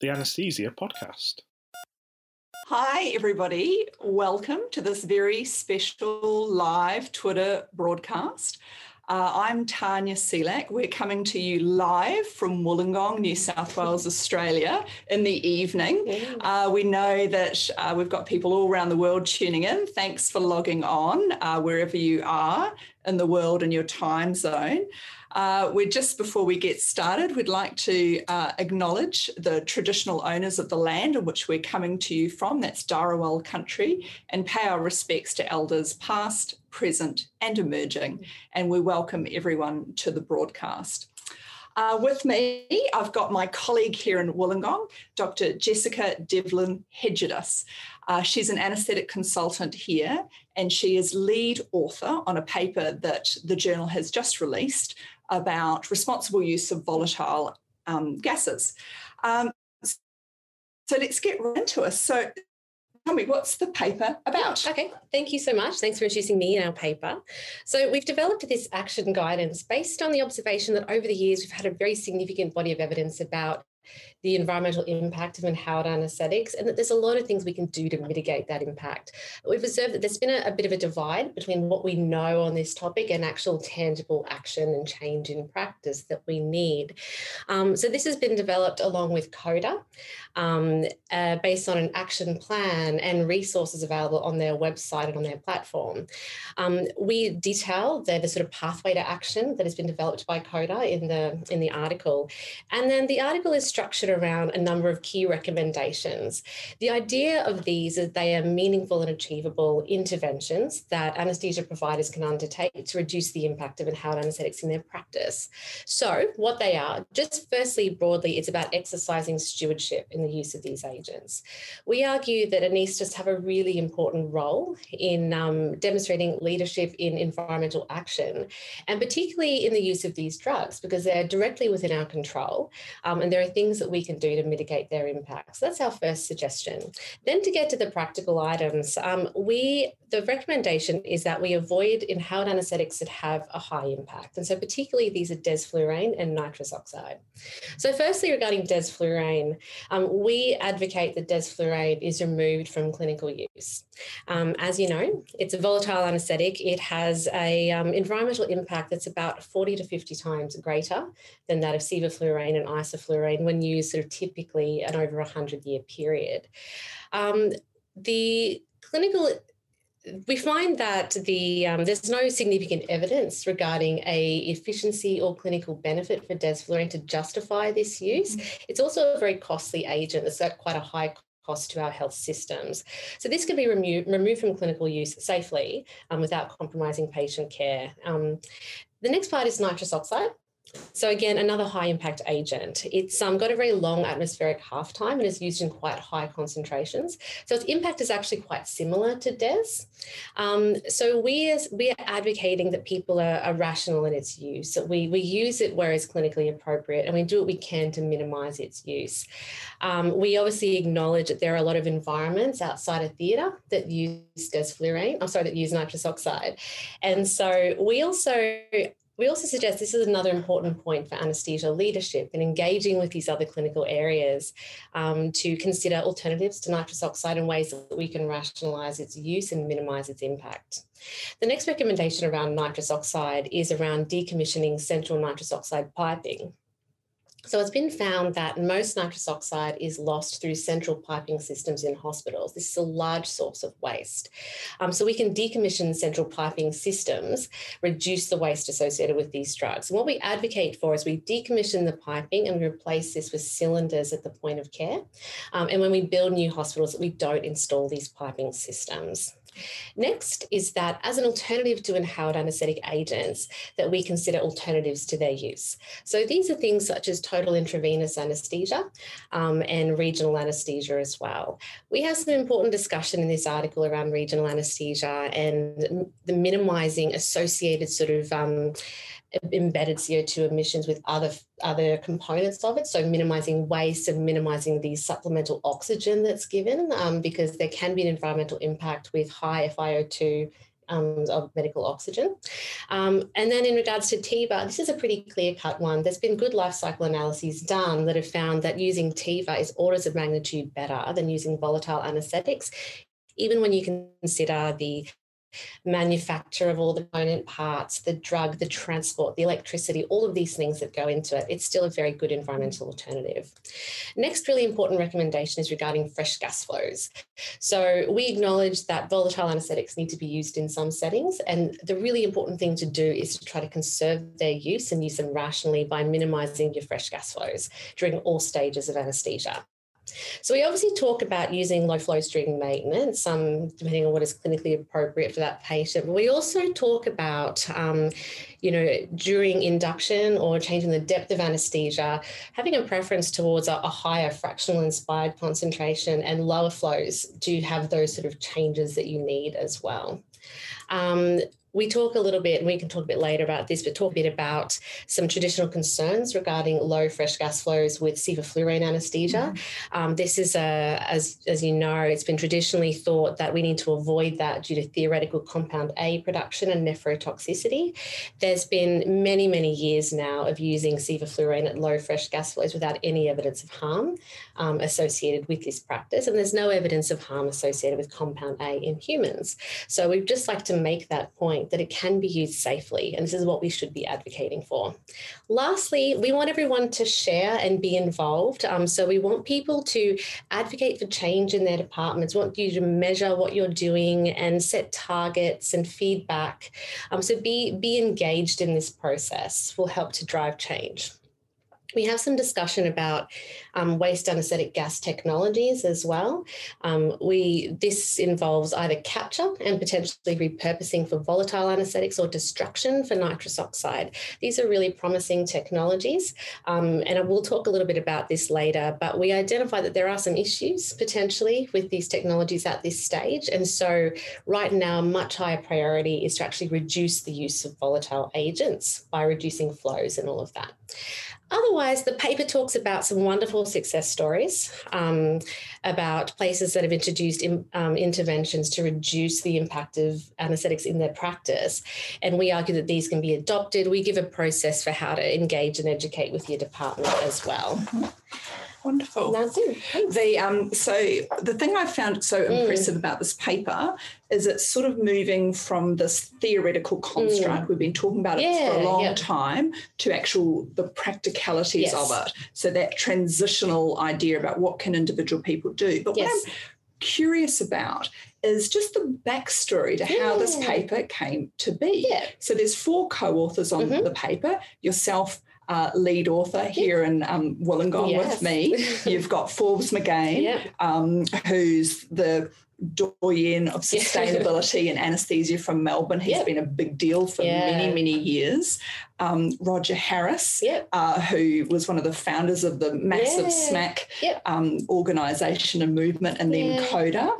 the Anesthesia Podcast. Hi, everybody. Welcome to this very special live Twitter broadcast. Uh, I'm Tanya Selak. We're coming to you live from Wollongong, New South Wales, Australia, in the evening. Uh, we know that uh, we've got people all around the world tuning in. Thanks for logging on uh, wherever you are in the world in your time zone. Uh, we're just before we get started, we'd like to uh, acknowledge the traditional owners of the land in which we're coming to you from, that's Dharawal country, and pay our respects to elders past, present, and emerging. And we welcome everyone to the broadcast. Uh, with me, I've got my colleague here in Wollongong, Dr. Jessica Devlin Hegedus. Uh, she's an anaesthetic consultant here, and she is lead author on a paper that the journal has just released about responsible use of volatile um, gases. Um, so let's get right into it. So tell me, what's the paper about? Okay, thank you so much. Thanks for introducing me in our paper. So, we've developed this action guidance based on the observation that over the years we've had a very significant body of evidence about the environmental impact of inhaled anesthetics, and that there's a lot of things we can do to mitigate that impact. We've observed that there's been a, a, bit of a divide between what we know on this topic and actual tangible action and change in practice that we need. Um, so this has been developed along with CODA, um, uh, based on an action plan and resources available on their website and on their platform. Um, we detail the, the sort of pathway to action that has been developed by CODA in the in the article, and then the article is structured around a number of key recommendations. The idea of these is they are meaningful and achievable interventions that anaesthesia providers can undertake to reduce the impact of inhaled anaesthetics in their practice. So, what they are, just firstly, broadly, it's about exercising stewardship in the use of these agents. We argue that anaesthetists have a really important role in um, demonstrating leadership in environmental action, and particularly in the use of these drugs, because they're directly within our control. Um, and there are things that we we can do to mitigate their impacts. That's our first suggestion. Then to get to the practical items, um, we the recommendation is that we avoid inhaled anaesthetics that have a high impact. And so particularly these are desflurane and nitrous oxide. So firstly, regarding desflurane, um, we advocate that desflurane is removed from clinical use. Um, as you know, it's a volatile anaesthetic. It has a um, environmental impact that's about 40 to 50 times greater than that of sevoflurane and isoflurane when used sort of typically an over a 100 year period. Um, the clinical we find that the um, there's no significant evidence regarding a efficiency or clinical benefit for desflurane to justify this use. Mm-hmm. It's also a very costly agent that's got quite a high cost to our health systems. So this can be remo- removed from clinical use safely um, without compromising patient care. Um, the next part is nitrous oxide. So again, another high impact agent. It's um, got a very long atmospheric half time and is used in quite high concentrations. So its impact is actually quite similar to DES. Um, so we are, we are advocating that people are, are rational in its use. So we, we use it where it's clinically appropriate and we do what we can to minimise its use. Um, we obviously acknowledge that there are a lot of environments outside of theatre that use desflurane, I'm sorry, that use nitrous oxide. And so we also we also suggest this is another important point for anaesthesia leadership in engaging with these other clinical areas um, to consider alternatives to nitrous oxide in ways that we can rationalise its use and minimise its impact. The next recommendation around nitrous oxide is around decommissioning central nitrous oxide piping. So it's been found that most nitrous oxide is lost through central piping systems in hospitals. This is a large source of waste. Um, so we can decommission central piping systems, reduce the waste associated with these drugs. And what we advocate for is we decommission the piping and we replace this with cylinders at the point of care. Um, and when we build new hospitals, we don't install these piping systems. Next is that as an alternative to inhaled anaesthetic agents, that we consider alternatives to their use. So these are things such as total intravenous anaesthesia um, and regional anaesthesia as well. We have some important discussion in this article around regional anaesthesia and the minimising associated sort of um, embedded CO2 emissions with other other components of it. So minimizing waste and minimizing the supplemental oxygen that's given, um, because there can be an environmental impact with high FiO2 um, of medical oxygen. Um, and then in regards to TIVA, this is a pretty clear cut one. There's been good life cycle analyses done that have found that using TIVA is orders of magnitude better than using volatile anesthetics even when you consider the manufacture of all the component parts, the drug, the transport, the electricity, all of these things that go into it, it's still a very good environmental alternative. Next, really important recommendation is regarding fresh gas flows. So we acknowledge that volatile anesthetics need to be used in some settings, and the really important thing to do is to try to conserve their use and use them rationally by minimizing your fresh gas flows during all stages of anesthesia. So we obviously talk about using low flow during maintenance, um, depending on what is clinically appropriate for that patient. But we also talk about, um, you know, during induction or changing the depth of anesthesia, having a preference towards a, a higher fractional inspired concentration and lower flows to have those sort of changes that you need as well. Um, we talk a little bit, and we can talk a bit later about this, but talk a bit about some traditional concerns regarding low fresh gas flows with sevoflurane anesthesia. Mm-hmm. Um, this is a, as as you know, it's been traditionally thought that we need to avoid that due to theoretical compound A production and nephrotoxicity. There's been many many years now of using sevoflurane at low fresh gas flows without any evidence of harm um, associated with this practice, and there's no evidence of harm associated with compound A in humans. So we'd just like to make that point point that it can be used safely, and this is what we should be advocating for. Lastly, we want everyone to share and be involved. Um, so we want people to advocate for change in their departments, want you to measure what you're doing and set targets and feedback. Um, so be, be engaged in this process will help to drive change we have some discussion about um, waste anesthetic gas technologies as well. Um, we this involves either capture and potentially repurposing for volatile anesthetics or destruction for nitrous oxide. These are really promising technologies, um, and I will talk a little bit about this later. But we identify that there are some issues potentially with these technologies at this stage, and so right now, a much higher priority is to actually reduce the use of volatile agents by reducing flows and all of that. Otherwise, the paper talks about some wonderful success stories um, about places that have introduced in, um, interventions to reduce the impact of anesthetics in their practice. And we argue that these can be adopted. We give a process for how to engage and educate with your department as well. Mm-hmm. Wonderful. It. The um, so the thing I found so mm. impressive about this paper is it's sort of moving from this theoretical construct mm. we've been talking about yeah, it for a long yep. time to actual the practicalities yes. of it. So that transitional idea about what can individual people do. But yes. what I'm curious about is just the backstory to how yeah. this paper came to be. Yeah. So there's four co-authors on mm-hmm. the paper, yourself, uh, lead author here in um, Wollongong yes. with me. You've got Forbes McGain, yep. um, who's the doyen of sustainability and anesthesia from Melbourne. He's yep. been a big deal for yeah. many, many years. Um, Roger Harris, yep. uh, who was one of the founders of the massive yeah. SMACC yep. um, organisation and movement, and then yeah. CODA,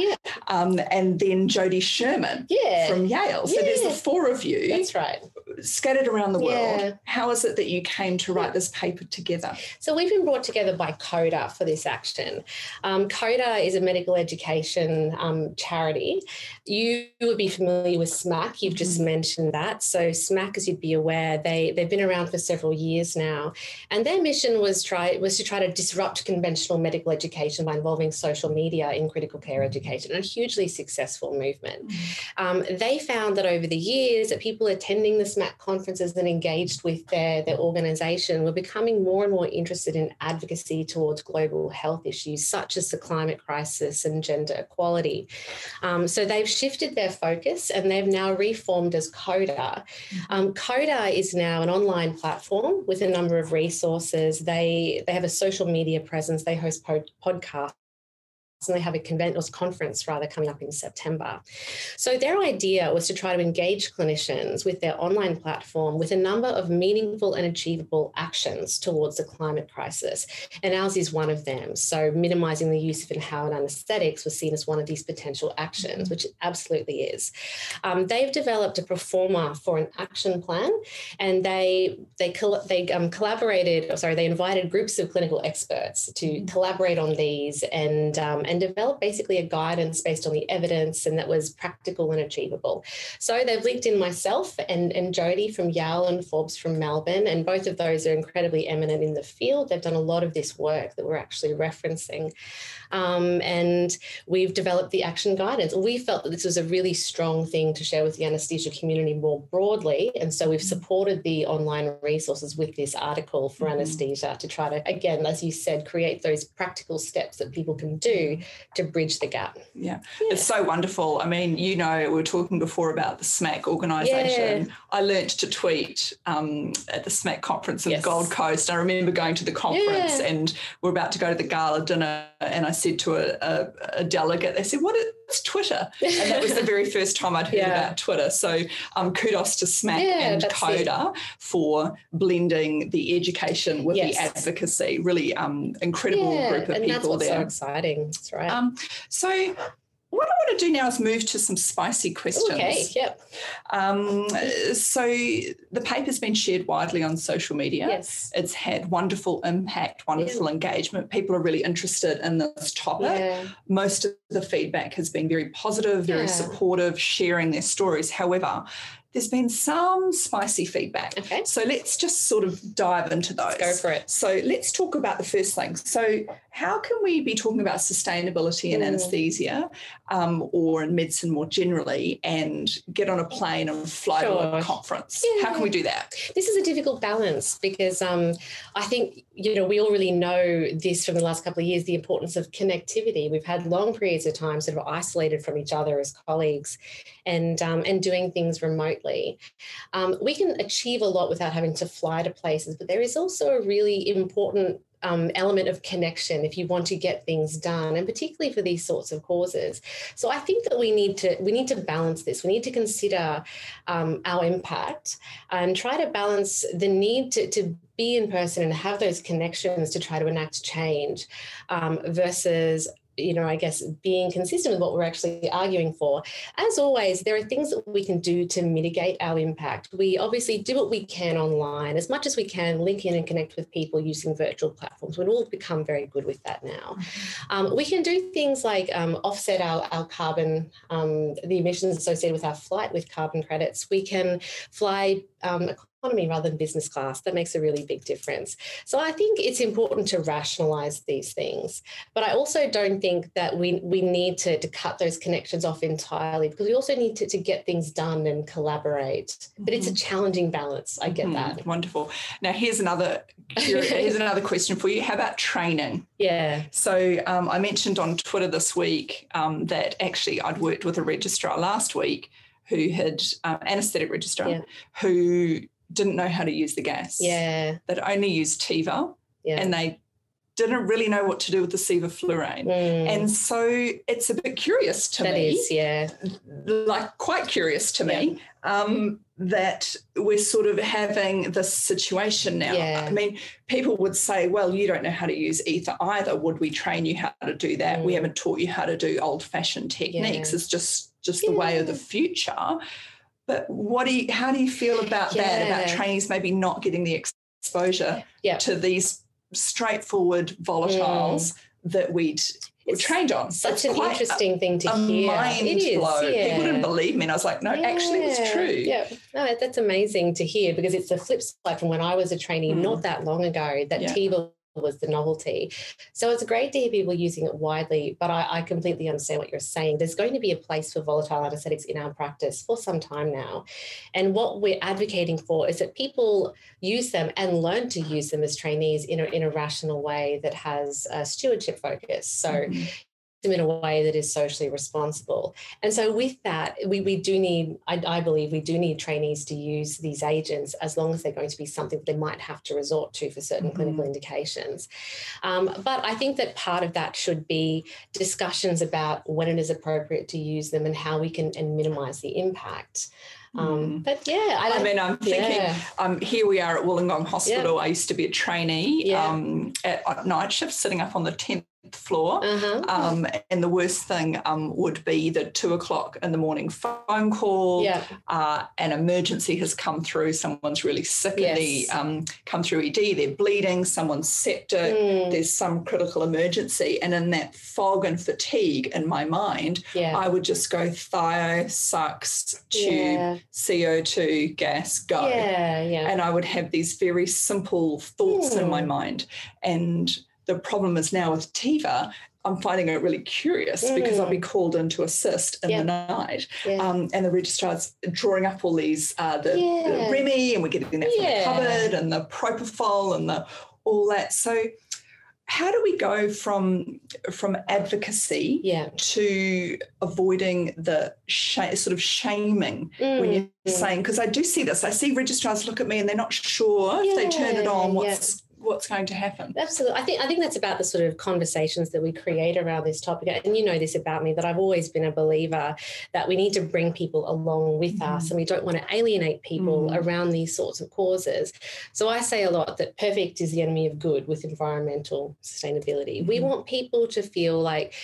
um, and then Jodi Sherman from Yale. So there's the four of you. That's right. Scattered around the world. How is it that you came to write this paper together? So we've been brought together by CODA for this action. Um, CODA is a medical education um, charity. You would be familiar with SMACC. You've just mm-hmm. mentioned that. So SMACC, as you'd be aware, they they've been around for several years now, and their mission was try was to try to disrupt conventional medical education by involving social media in critical care education. A hugely successful movement. Mm-hmm. Um, they found that over the years, that people attending the SMACC conferences and engaged with their their organisation were becoming more and more interested in advocacy towards global health issues such as the climate crisis and gender equality. Um, so they've shifted their focus and they've now reformed as CODA. Um, CODA is now an online platform with a number of resources. They they have a social media presence. They host pod- podcasts and they have a convent conference rather coming up in September. So their idea was to try to engage clinicians with their online platform with a number of meaningful and achievable actions towards the climate crisis. And ours is one of them. So minimizing the use of inhaled anesthetics was seen as one of these potential actions, which it absolutely is. Um, they've developed a proforma for an action plan and they they they um, collaborated, sorry, they invited groups of clinical experts to collaborate on these and um, and develop basically a guidance based on the evidence and that was practical and achievable. So they've linked in myself and, and Jodi from Yale and Forbes from Melbourne, and both of those are incredibly eminent in the field. They've done a lot of this work that we're actually referencing. Um, and we've developed the action guidance. We felt that this was a really strong thing to share with the anaesthesia community more broadly. And so we've supported the online resources with this article for mm-hmm. anaesthesia to try to, again, as you said, create those practical steps that people can do to bridge the gap. Yeah, yeah. it's so wonderful. I mean, you know, we were talking before about the SMACC organisation. Yeah. I learnt to tweet um, at the SMACC conference in yes. Gold Coast. I remember going to the conference yeah. and we're about to go to the gala dinner and I said to a, a, a delegate, they said, what is Twitter? And that was the very first time I'd heard yeah. about Twitter. So um, kudos to SMACC yeah, and CODA it. for blending the education with yes. the advocacy. Really um, incredible yeah, group of and people that's what's there. So exciting. That's right. Um, so what I want to do now is move to some spicy questions. Okay, yep. Um, so the paper's been shared widely on social media. Yes. It's had wonderful impact, wonderful yeah. engagement. People are really interested in this topic. Yeah. Most of the feedback has been very positive, very yeah. supportive, sharing their stories. However, there's been some spicy feedback. Okay. So let's just sort of dive into those. Let's go for it. So let's talk about the first thing. So, how can we be talking about sustainability in mm. anesthesia um, or in medicine more generally and get on a plane and fly sure. to a conference? Yeah. How can we do that? This is a difficult balance because um, I think, you know, we all really know this from the last couple of years the importance of connectivity. We've had long periods of time sort of isolated from each other as colleagues and, um, and doing things remotely. Um, we can achieve a lot without having to fly to places, but there is also a really important um, element of connection if you want to get things done and particularly for these sorts of causes. So i think that we need to we need to balance this. We need to consider um, our impact and try to balance the need to, to be in person and have those connections to try to enact change um, versus you know, I guess being consistent with what we're actually arguing for. As always, there are things that we can do to mitigate our impact. We obviously do what we can online as much as we can, link in and connect with people using virtual platforms. We've all become very good with that now. Um, we can do things like um, offset our, our carbon, um, the emissions associated with our flight with carbon credits. We can fly um, economy rather than business class. That makes a really big difference. So I think it's important to rationalize these things. But I also don't think that we, we need to, to cut those connections off entirely because we also need to, to get things done and collaborate. Mm-hmm. But it's a mm-hmm. challenging balance. I get mm-hmm. that. Wonderful. Now here's another here's another question for you. How about training? Yeah. So um, I mentioned on Twitter this week um, that actually I'd worked with a registrar last week who had um, anesthetic registrar yeah. who didn't know how to use the gas. Yeah. They'd only used Tiva yeah. and they didn't really know what to do with the sevoflurane. Mm. And so it's a bit curious to that me. That is, yeah. Like quite curious to me um, that we're sort of having this situation now. Yeah. I mean, people would say, well, you don't know how to use ether either. Would we train you how to do that? Mm. We haven't taught you how to do old fashioned techniques. Yeah. It's just just the way of the future. But what do you, how do you feel about yeah. that? About trainees maybe not getting the exposure yeah. to these straightforward volatiles mm. that we'd it's trained on. Such it's an interesting a, thing to a hear. Mind it is, blow. Yeah. People didn't believe me, and I was like, "No, yeah. actually, it's true." Yeah, no, that's amazing to hear because it's the flip side from when I was a trainee mm. not that long ago. That yeah. Was the novelty. So it's a great to hear people using it widely, but I, I, completely understand what you're saying. There's going to be a place for volatile anesthetics in our practice for some time now. And what we're advocating for is that people use them and learn to use them as trainees in a, in a rational way that has a stewardship focus. So, mm-hmm them in a way that is socially responsible. And so, with that, we, we do need, I, I, believe, we do need trainees to use these agents as long as they're going to be something they might have to resort to for certain mm-hmm. clinical indications. Um, but I think that part of that should be discussions about when it is appropriate to use them and how we can and minimize the impact. Um, mm. But yeah, I, I, mean, I'm thinking yeah. um, here we are at Wollongong Hospital. I used to be a trainee um, at, at night shift, sitting up on the 10th tenth floor. Uh-huh. Um, and the worst thing um, would be the two o'clock in the morning phone call. yeah. Uh, an emergency has come through. Someone's really sick. and they Yes. um, come through ED. They're bleeding. Someone's septic. Mm, There's some critical emergency, and in that fog and fatigue in my mind, yeah. I would just go thio, sucks, tube, yeah. CO2, gas, go. Yeah. Yeah. And I would have these very simple thoughts in my Hmm. mind. And the problem is now with TIVA, I'm finding it really curious because I'll be called in to assist in. Yeah. the night. yeah. Um, and the registrar's drawing up all these, uh, the, the remi, and we're getting that from the cupboard, and the propofol, and the all that. So, how do we go from from advocacy yeah. to avoiding the sh- sort of shaming when you're Mm. saying because I do see this. I see registrars look at me and they're not sure if they turn it Yeah, on yeah. what's what's going to happen. Absolutely. I think I think that's about the sort of conversations that we create around this topic. And you know this about me that I've always been a believer that we need to bring people along with Mhm. us and we don't want to alienate people Mm. around these sorts of causes. So I say a lot that perfect is the enemy of good with environmental sustainability. We Mhm. want people to feel like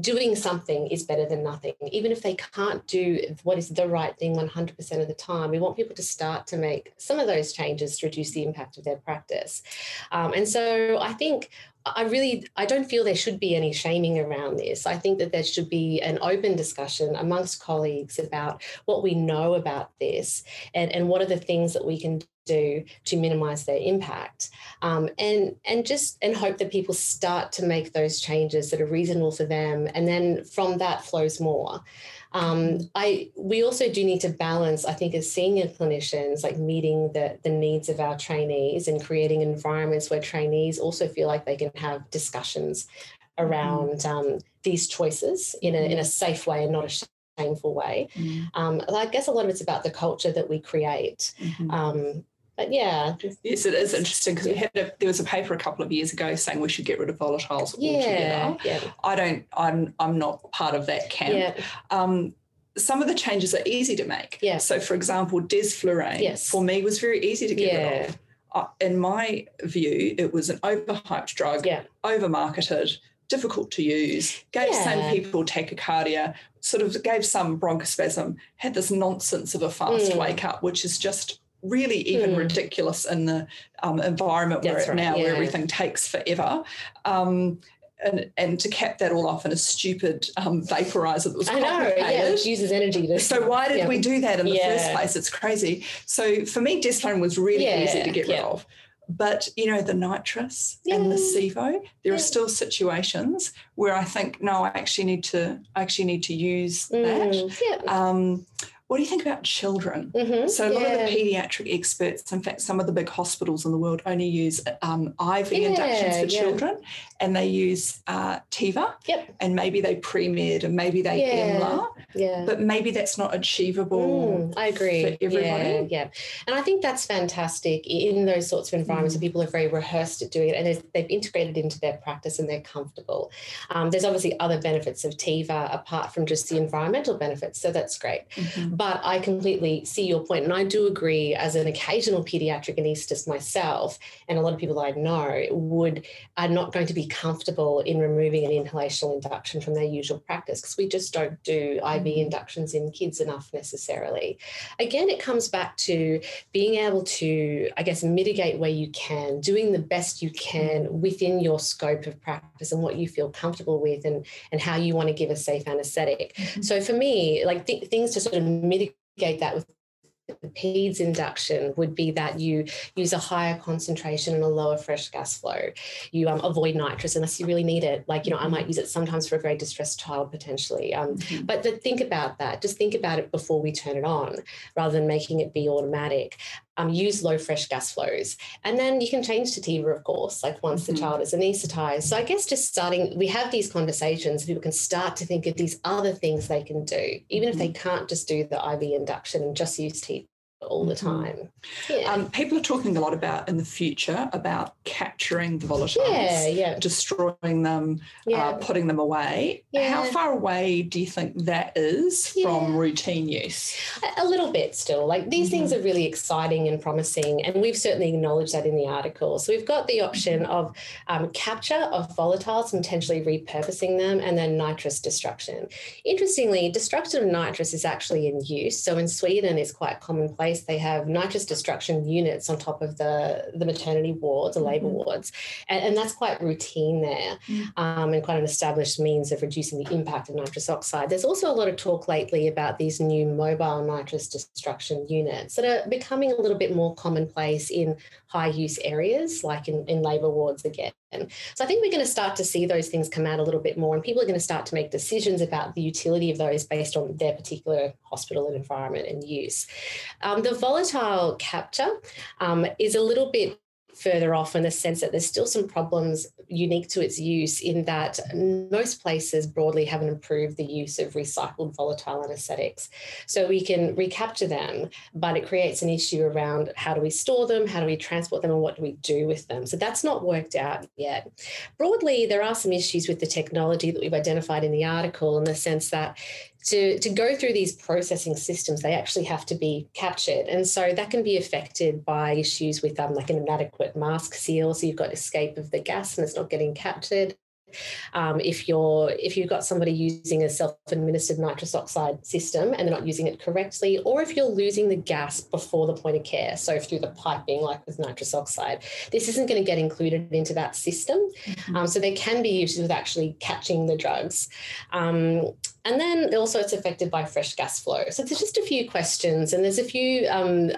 doing something is better than nothing even if they can't do what is the right thing 100% of the time we want people to start to make some of those changes to reduce the impact of their practice um, and so I think I really I don't feel there should be any shaming around this. I think that there should be an open discussion amongst colleagues about what we know about this and, and what are the things that we can do to minimize their impact um, and and just and hope that people start to make those changes that are reasonable for them and then from that flows more um, I we also do need to balance, I think, as senior clinicians, like meeting the the needs of our trainees and creating environments where trainees also feel like they can have discussions around um, these choices in a in a safe way and not a shameful way. Um, I guess a lot of it's about the culture that we create. Mhm. Um, but yeah, Yes, it is interesting because we had a, there was a paper a couple of years ago saying we should get rid of volatiles yeah, altogether. yeah, I don't. I'm. I'm not part of that camp. yeah, Um, some of the changes are easy to make. Yeah. So, for example, desflurane Yes. for me was very easy to get rid yeah, of. Uh, in my view, it was an overhyped drug, yeah, overmarketed, difficult to use, gave Yeah. some people tachycardia, sort of gave some bronchospasm, had this nonsense of a fast Mm. wake up, which is just really even Mm. ridiculous in the um, environment we're at right, now, where everything takes forever. Um, and, and to cap that all off in a stupid um, vaporizer that was I know. Yeah, which uses energy to. So why did yeah. we do that in the first place? It's crazy. So for me, desflurane was really Yeah, easy to get rid of. But you know, the nitrous and the Yeah. sevo, there Yeah. are still situations where I think, no, I actually need to I actually need to use that. Mm, yeah. Um, what do you think about children? mhm, So a lot yeah. of the pediatric experts, in fact, some of the big hospitals in the world only use um, IV inductions for yeah. children, and they use uh, TIVA, Yep. and maybe they pre-med and maybe they Yeah. EMLA, Yeah. but maybe that's not achievable. Mm, I agree. for everybody. Yeah, yeah. And I think that's fantastic in those sorts of environments Mm. where people are very rehearsed at doing it and they've integrated into their practice and they're comfortable. Um, there's obviously other benefits of TIVA apart from just the environmental benefits. So that's great. Mhm. But I completely see your point, and I do agree. As an occasional pediatric anaesthetist myself, and a lot of people that I know would are not going to be comfortable in removing an inhalational induction from their usual practice because we just don't do IV Mm. inductions in kids enough necessarily. Again, it comes back to being able to, I guess, mitigate where you can, doing the best you can within your scope of practice and what you feel comfortable with, and and how you want to give a safe anesthetic. Mhm. So for me, like th- things to sort of mitigate that with the PEDS induction would be that you use a higher concentration and a lower fresh gas flow. You um, avoid nitrous unless you really need it. Like, you know, I might use it sometimes for a very distressed child potentially. Um, Mhm. but th- think about that. Just think about it before we turn it on rather than making it be automatic. Um, use low fresh gas flows. And then you can change to TIVA, of course, like once Mhm. the child is anesthetized. So I guess just starting, we have these conversations, people can start to think of these other things they can do, even if they can't just do the IV induction and just use TIVA all the time. Yeah. Um, people are talking a lot about in the future about capturing the volatiles, yeah, yeah. destroying them, uh, yeah. uh, putting them away. Yeah. How far away do you think that is from routine use? A little bit still. Like these mm-hmm. things are really exciting and promising, and we've certainly acknowledged that in the article. So we've got the option mm-hmm. of um, capture of volatiles and potentially repurposing them, and then nitrous destruction. Interestingly, destruction of nitrous is actually in use. So in Sweden, it's quite commonplace. They have nitrous destruction units on top of the, the maternity wards or labor mm-hmm. wards. And, and, that's quite routine there mm-hmm. um, and quite an established means of reducing the impact of nitrous oxide. There's also a lot of talk lately about these new mobile nitrous destruction units that are becoming a little bit more commonplace in high use areas, like in, in labour wards again. So I think we're going to start to see those things come out a little bit more, and people are going to start to make decisions about the utility of those based on their particular hospital and environment and use. Um, the volatile capture um, is a little bit further off in the sense that there's still some problems unique to its use in that most places broadly haven't improved the use of recycled volatile anesthetics. So we can recapture them, but it creates an issue around how do we store them, how do we transport them, and what do we do with them. So that's not worked out yet. Broadly, there are some issues with the technology that we've identified in the article in the sense that to, to go through these processing systems, they actually have to be captured. And so that can be affected by issues with um, like an inadequate mask seal. So you've got escape of the gas and it's not getting captured. Um, if you're if you've got somebody using a self-administered nitrous oxide system and they're not using it correctly, or if you're losing the gas before the point of care, so through the piping, like with nitrous oxide, this isn't going to get included into that system. Mm-hmm. Um, so there can be issues with actually catching the drugs. Um, and then also it's affected by fresh gas flow. So there's just a few questions and there's a few um,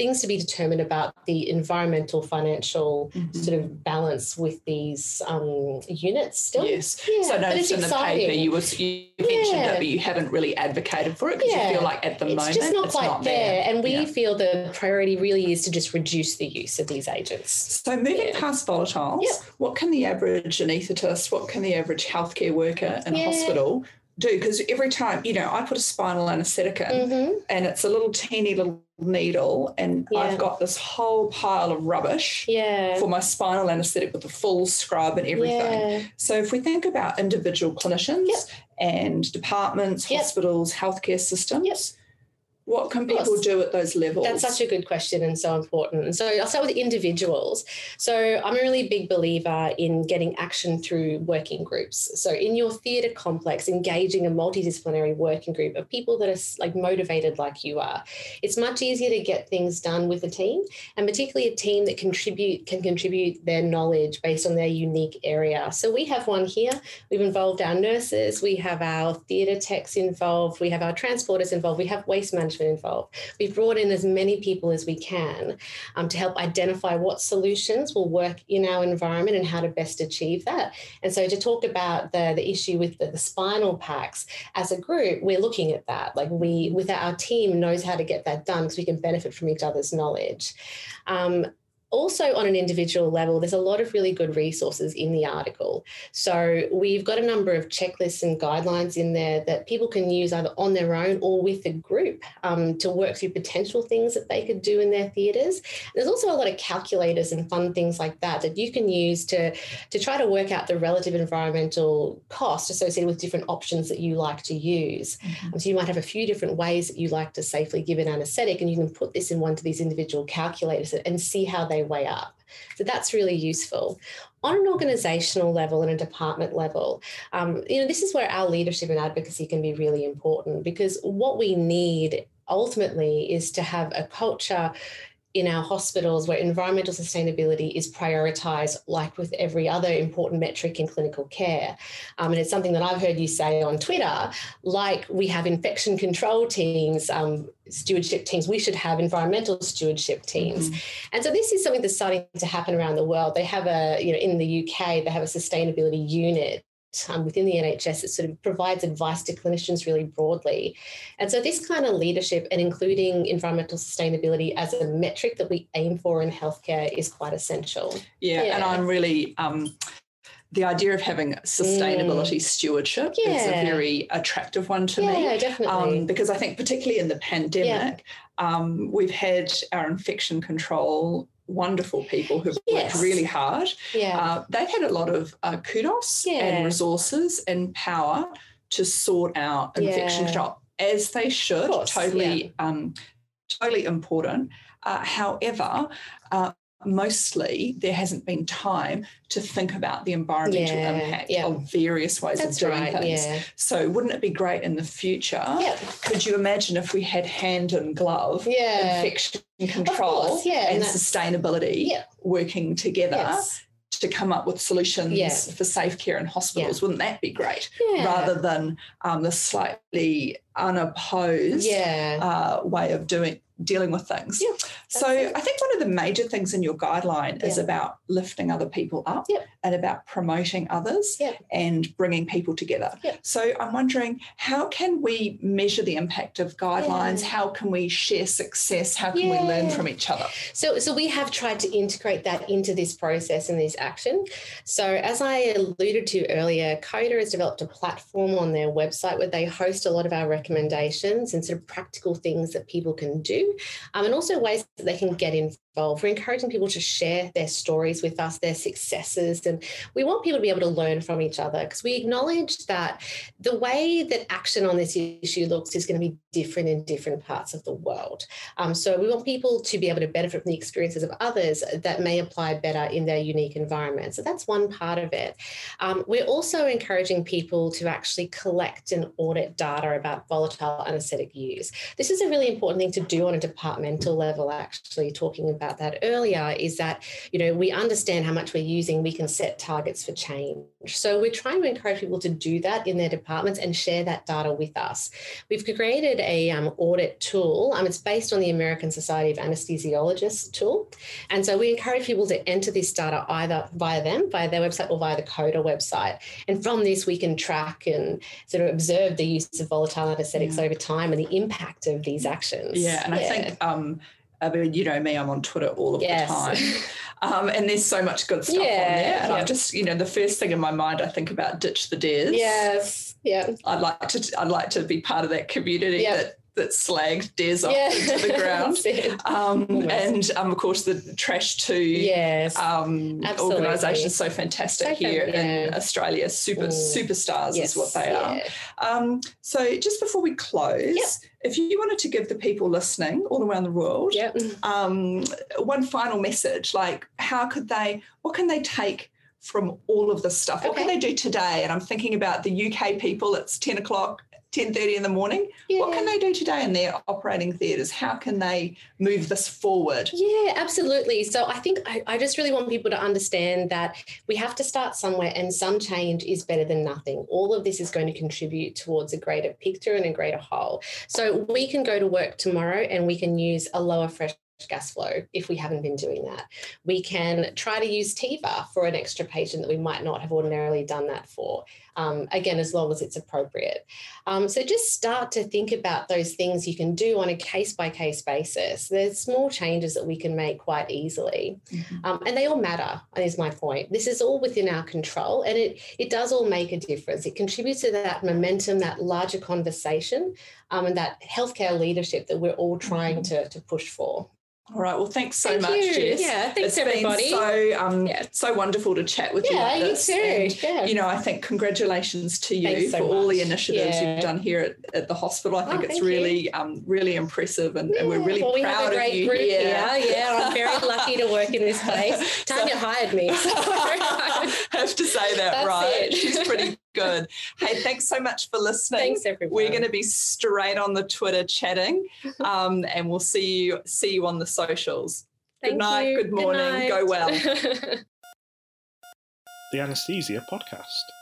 things to be determined about the environmental financial mm-hmm. sort of balance with these um, units still. Yes. Yeah, so I noticed in exciting. the paper you was you mentioned yeah. it, but you haven't really advocated for it because yeah. you feel like at the it's moment just not it's quite not there. there. And we feel the priority really is to just reduce the use of these agents. So moving past volatiles, what can the average anaesthetist, what can the average healthcare worker in a hospital do because every time you know I put a spinal anaesthetic in mm-hmm. and it's a little teeny little needle and yeah. I've got this whole pile of rubbish yeah. for my spinal anaesthetic with the full scrub and everything. Yeah. So if we think about individual clinicians yep. and departments, yep. hospitals, healthcare systems, yep what can people do at those levels? That's such a good question and so important. And so I'll start with individuals. So I'm a really big believer in getting action through working groups. So in your theatre complex, engaging a multidisciplinary working group of people that are like motivated like you are. It's much easier to get things done with a team, and particularly a team that contribute can contribute their knowledge based on their unique area. So we have one here. We've involved our nurses, we have our theatre techs involved, we have our transporters involved, we have waste management involved. We've brought in as many people as we can um, to help identify what solutions will work in our environment and how to best achieve that. And so to talk about the, the issue with the, the spinal packs, as a group, we're looking at that. Like we, with our team knows how to get that done because we can benefit from each other's knowledge. Um, also on an individual level there's a lot of really good resources in the article. So we've got a number of checklists and guidelines in there that people can use either on their own or with a group um, to work through potential things that they could do in their theatres. There's also a lot of calculators and fun things like that that you can use to to try to work out the relative environmental cost associated with different options that you like to use. Mm-hmm. so you might have a few different ways that you like to safely give an anesthetic and you can put this in one of these individual calculators and see how they weigh up. So that's really useful. On an organizational level and a department level, um, you know, this is where our leadership and advocacy can be really important because what we need ultimately is to have a culture in our hospitals where environmental sustainability is prioritized like with every other important metric in clinical care. Um, and it's something that i've heard you say on twitter like we have infection control teams um, stewardship teams. We should have environmental stewardship teams. Mm-hmm. and so this is something that's starting to happen around the world. They have a you know in the uk they have a sustainability unit um, within the NHS, it sort of provides advice to clinicians really broadly. And so, this kind of leadership and including environmental sustainability as a metric that we aim for in healthcare is quite essential. Yeah, yeah. and I'm really. Um, the idea of having sustainability mm. stewardship yeah. is a very attractive one to yeah, me. Definitely. Um, because I think, particularly in the pandemic, Um, we've had our infection control wonderful people who've Yes. worked really hard. Yeah. Uh, they've had a lot of uh, kudos Yeah. and resources and power to sort out infection Yeah. control as they should. Course, totally, um, totally important. Uh, however, uh, mostly there hasn't been time to think about the environmental Yeah, impact yeah. of various ways That's of doing right. things. Yeah. So, wouldn't it be great in the future? Could you imagine if we had hand and glove infection control course, and and sustainability working together Yes. to come up with solutions for safe care in hospitals? Wouldn't that be great? Rather than um, the slightly unopposed uh, way of doing dealing with things. Yeah, so it. I think one of the major things in your guideline is about lifting other people up Yep. and about promoting others Yep. and bringing people together. Yep. So I'm wondering how can we measure the impact of guidelines? Yeah. How can we share success? How can we learn from each other? So, so we have tried to integrate that into this process and this action. So, as I alluded to earlier, CODA has developed a platform on their website where they host a lot of our recommendations and sort of practical things that people can do, um, and also ways that they can get involved. We're encouraging people to share their stories with us, their successes, and we want people to be able to learn from each other because we acknowledge that the way that action on this issue looks is going to be different in different parts of the world. Um, so we want people to be able to benefit from the experiences of others that may apply better in their unique environment. So that's one part of it. Um, we're also encouraging people to actually collect and audit data about volatile anesthetic use. This is a really important thing to do on a departmental level, actually, talking about that earlier, is that, you know, we understand how much we're using, we can set targets for change. So we're trying to encourage people to do that in their departments and share that data with us. We've created a um, audit tool. Um, it's based on the American Society of Anesthesiologists tool. And so we encourage people to enter this data either via them, via their website, or via the CODA website. And from this, we can track and sort of observe the use of volatile anesthetics Yeah. over time and the impact of these actions. Yeah, and I think um, I mean, you know me, I'm on Twitter all of Yes. the time. Um, and there's so much good stuff on there. And yeah. I'm just, you know, the first thing in my mind I think about ditch the dares. yes. Yeah. I'd like to I'd like to be part of that community Yeah. that that slagged dares off Yeah. into the ground. Um, and um, of course the Trash Two Yes. um, organisation is so fantastic So here fan- in. Australia. Super Mm. superstars yes. is what they are. yeah. Um, so just before we close, Yep. if you wanted to give the people listening all around the world Yep. um, one final message, like how could they, what can they take from all of this stuff? What can they do today? And I'm thinking about the UK people. It's 10 o'clock. 10.30 in the morning what can they do today in their operating theatres how can they move this forward Yeah, absolutely. So I think I, I just really want people to understand that we have to start somewhere and some change is better than nothing. All of this is going to contribute towards a greater picture and a greater whole. So we can go to work tomorrow and we can use a lower fresh gas flow if we haven't been doing that. We can try to use TIVA for an extra patient that we might not have ordinarily done that for. Um, again, as long as it's appropriate. Um, so just start to think about those things you can do on a case by case basis. There's small changes that we can make quite easily, um, and they all matter. And is my point. This is all within our control, and it it does all make a difference. It contributes to that momentum, that larger conversation, um, and that healthcare leadership that we're all trying to to push for. All right well thanks so Thank much you. jess Yeah, thanks it's everybody. been so um Yeah. so wonderful to chat with you yeah, like you too. And, yeah. you know, I think congratulations to you so for all the initiatives Yeah. you've done here at, at the hospital. I think Oh, it's you. really, um, really impressive, and, and we're really well, we proud have a great of you group here. here. Yeah, I'm very lucky to work in this place. Tanya hired me. So. have to say that That's right. it. She's pretty good. Hey, thanks so much for listening. Thanks, everyone. We're going to be straight on the Twitter chatting, um, and we'll see you see you on the socials. Thank good night. you. Good morning. Go well. The Anesthesia Podcast.